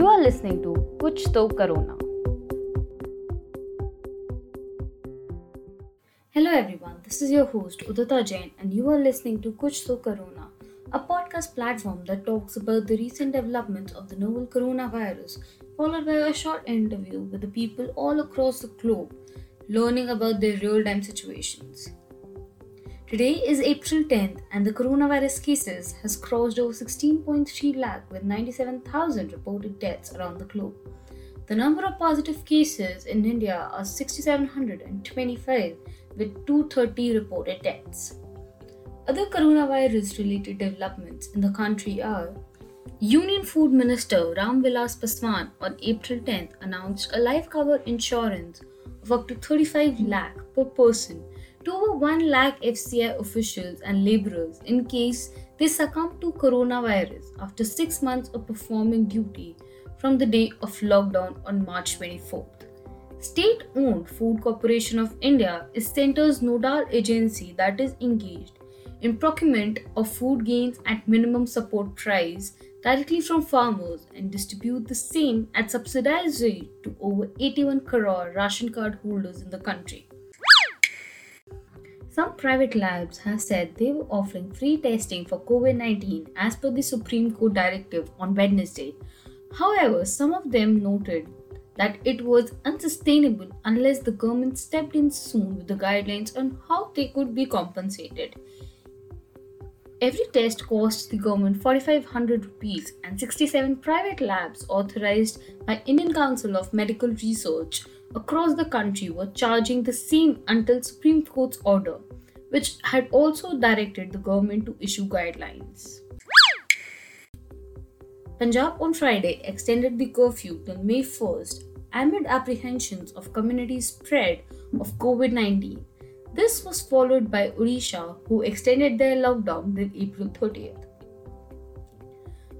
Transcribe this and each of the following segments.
You are listening to Kuch To Corona. Hello everyone, this is your host Udita Jain and you are listening to Kuch To Corona, a podcast platform that talks about the recent developments of the novel coronavirus, followed by a short interview with the people all across the globe, learning about their real-time situations. Today is April 10th and the coronavirus cases has crossed over 16.3 lakh with 97,000 reported deaths around the globe. The number of positive cases in India are 6725 with 230 reported deaths. Other coronavirus related developments in the country are Union Food Minister Ram Vilas Paswan on April 10th announced a life cover insurance of up to 35 lakh per person to over 1 lakh FCI officials and laborers in case they succumb to coronavirus after 6 months of performing duty from the day of lockdown on March 24th. State owned Food Corporation of India is Centre's nodal agency that is engaged in procurement of food grains at minimum support price directly from farmers and distribute the same at subsidized rate to over 81 crore ration card holders in the country. Some private labs have said they were offering free testing for COVID 19 as per the Supreme Court directive on Wednesday. However, some of them noted that it was unsustainable unless the government stepped in soon with the guidelines on how they could be compensated. Every test costs the government 4500 rupees and 67 private labs authorized by Indian Council of Medical Research across the country were charging the same until Supreme Court's order, which had also directed the government to issue guidelines. Punjab on Friday extended the curfew till May 1st amid apprehensions of community spread of COVID 19. This was followed by Odisha, who extended their lockdown till April 30th.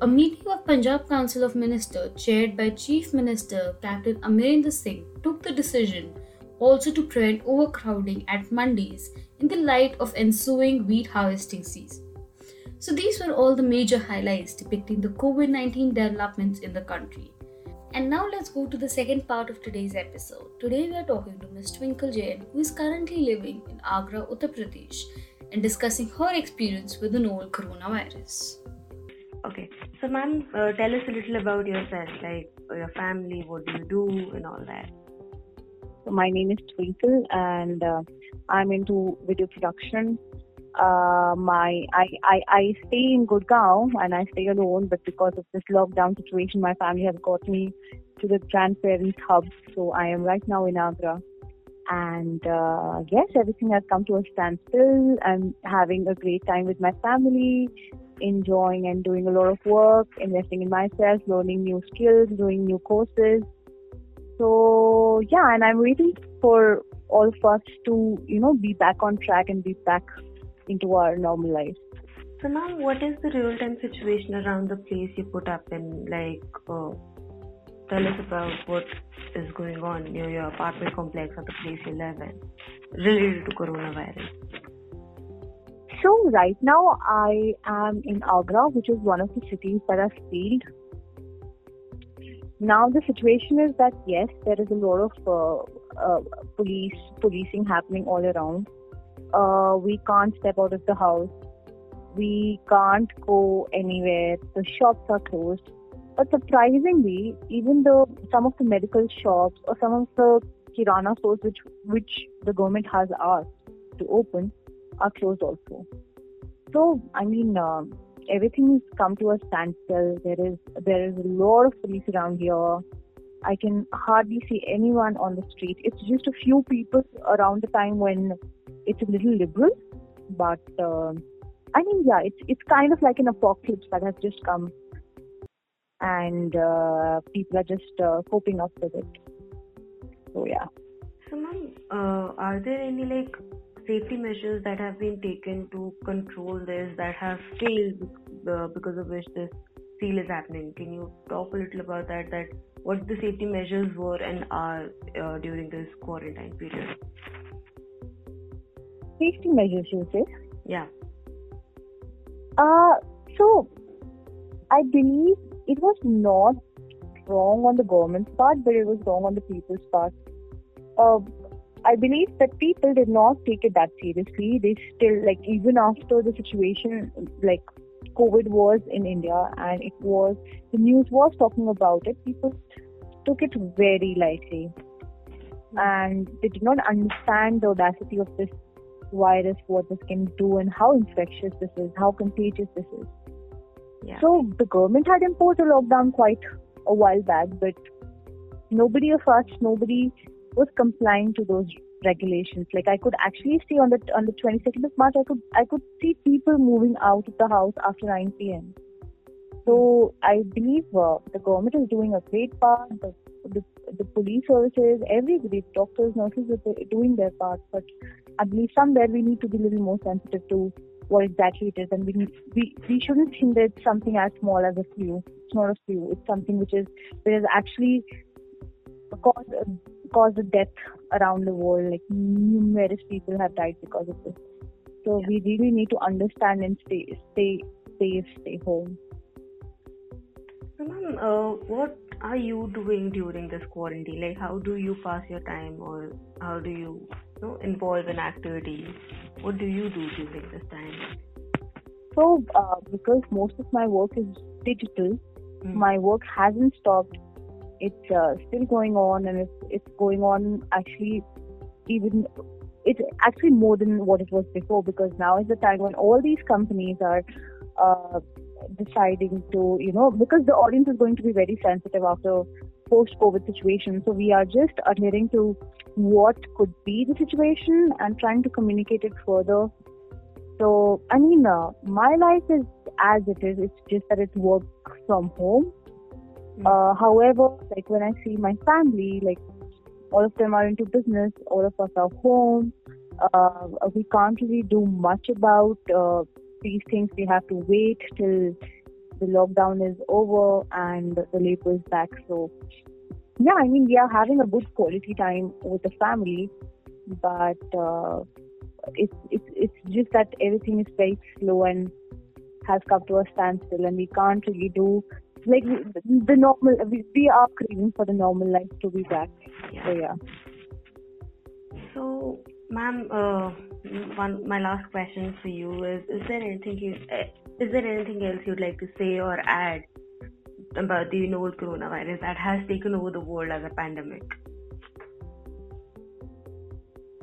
A meeting of Punjab Council of Ministers, chaired by Chief Minister Captain Amarinder Singh, took the decision also to prevent overcrowding at mandis in the light of ensuing wheat harvesting season. So, these were all the major highlights depicting the COVID 19 developments in the country. And now let's go to the second part of today's episode. Today we are talking to Ms. Twinkle Jain, who is currently living in Agra, Uttar Pradesh, and discussing her experience with the novel coronavirus. Okay, so ma'am, uh, tell us a little about yourself, like your family, what do you do, and all that. So my name is Twinkle, and uh, I'm into video production. Uh, my I, I I stay in Gurgaon and I stay alone, but because of this lockdown situation, my family has got me to the grandparents' hub. So I am right now in Agra, and uh, yes, everything has come to a standstill. I'm having a great time with my family, enjoying and doing a lot of work, investing in myself, learning new skills, doing new courses. So yeah, and I'm waiting for all of us to, you know, be back on track and be back into our normal life. So now, what is the real-time situation around the place you put up in? Like, uh, tell us about what is going on near your apartment complex or the place you live in related to coronavirus. So right now I am in Agra, which is one of the cities that are sealed. Now the situation is that yes, there is a lot of uh, uh, police policing happening all around. Uh, we can't step out of the house. We can't go anywhere. The shops are closed. But surprisingly, even though some of the medical shops or some of the kirana stores which which the government has asked to open, are closed also. So, I mean, uh, everything has come to a standstill. There is there is a lot of police around here. I can hardly see anyone on the street. It's just a few people around the time when it's a little liberal, but uh, I mean, yeah, it's it's kind of like an apocalypse that has just come, and uh, people are just uh, coping up with it. So yeah. So, ma'am, uh, are there any like safety measures that have been taken to control this that have failed uh, because of which this seal is happening? Can you talk a little about that? That what the safety measures were and are uh, during this quarantine period? Safety measures, you say? Yeah. Uh, so I believe it was not wrong on the government's part, but it was wrong on the people's part. Uh, I believe that people did not take it that seriously. They still, like, even after the situation, like, COVID was in India and it was, the news was talking about it, people took it very lightly. And they did not understand the audacity of this virus, what this can do, and how infectious this is, how contagious this is. Yeah. So the government had imposed a lockdown quite a while back, but nobody of us, nobody was complying to those regulations. Like I could actually see on the on the 22nd of March, I could I could see people moving out of the house after 9 p.m. So I believe uh, the government is doing a great part. The, the the police services, everybody, doctors, nurses are doing their part. But I believe somewhere we need to be a little more sensitive to what exactly it is, and we need, we we shouldn't think that it's something as small as a flu. It's not a flu. It's something which is there is actually caused caused a death around the world. Like numerous people have died because of this. So Yeah. we really need to understand and stay stay safe, stay home. So, ma'am, uh, what are you doing during this quarantine? Like, how do you pass your time, or how do you, you know, involve in activities? What do you do during this time? So uh, because most of my work is digital, Hmm. my work hasn't stopped. It's uh, still going on, and it's it's going on actually even it's actually more than what it was before because now is the time when all these companies are uh, deciding to you know because the audience is going to be very sensitive after post COVID situation. So we are just adhering to what could be the situation and trying to communicate it further. So I mean, uh, my life is as it is. It's just that it's work from home. Hmm. Uh, however, like when I see my family, like all of them are into business, all of us are home. Uh, we can't really do much about uh, these things. We have to wait till the lockdown is over and the labor is back. So, yeah, I mean, we are having a good quality time with the family, but uh, it's it's it's just that everything is very slow and has come to a standstill, and we can't really do like the, the normal. We, we are craving for the normal life to be back. So yeah. So, ma'am, uh, one my last question for you is: Is there anything you, uh, is there anything else you'd like to say or add about the novel coronavirus that has taken over the world as a pandemic?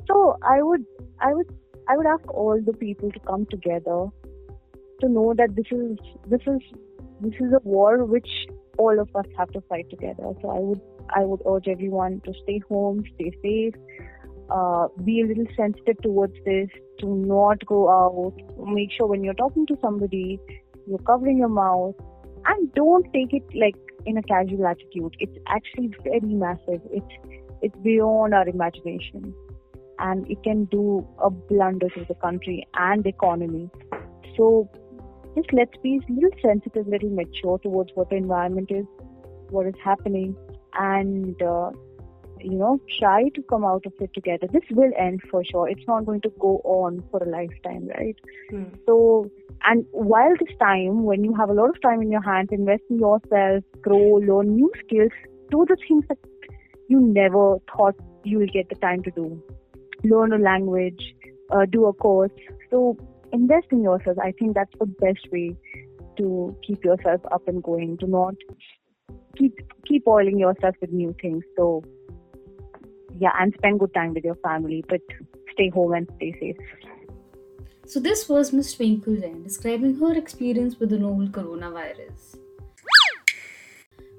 So I would, I would, I would ask all the people to come together to know that this is this is this is a war which all of us have to fight together. So I would I would urge everyone to stay home, stay safe, uh, be a little sensitive towards this, to not go out. Make sure when you're talking to somebody, you're covering your mouth, and don't take it like in a casual attitude. It's actually very massive. It's it's beyond our imagination and it can do a blunder to the country and economy. So just let's be a little sensitive, little mature towards what the environment is, what is happening, and uh, you know try to come out of it together. This will end for sure. It's not going to go on for a lifetime, right? Hmm. So, and while this time, when you have a lot of time in your hands, invest in yourself, grow, learn new skills, do the things that you never thought you will get the time to do. Learn a language, uh, do a course. So, invest in yourself. I think that's the best way to keep yourself up and going. Do not keep keep oiling yourself with new things. So, yeah, and spend good time with your family, but stay home and stay safe. So, this was Miss Twinkle Jain describing her experience with the novel coronavirus.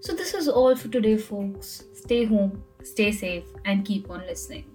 So, this is all for today, folks. Stay home, stay safe, and keep on listening.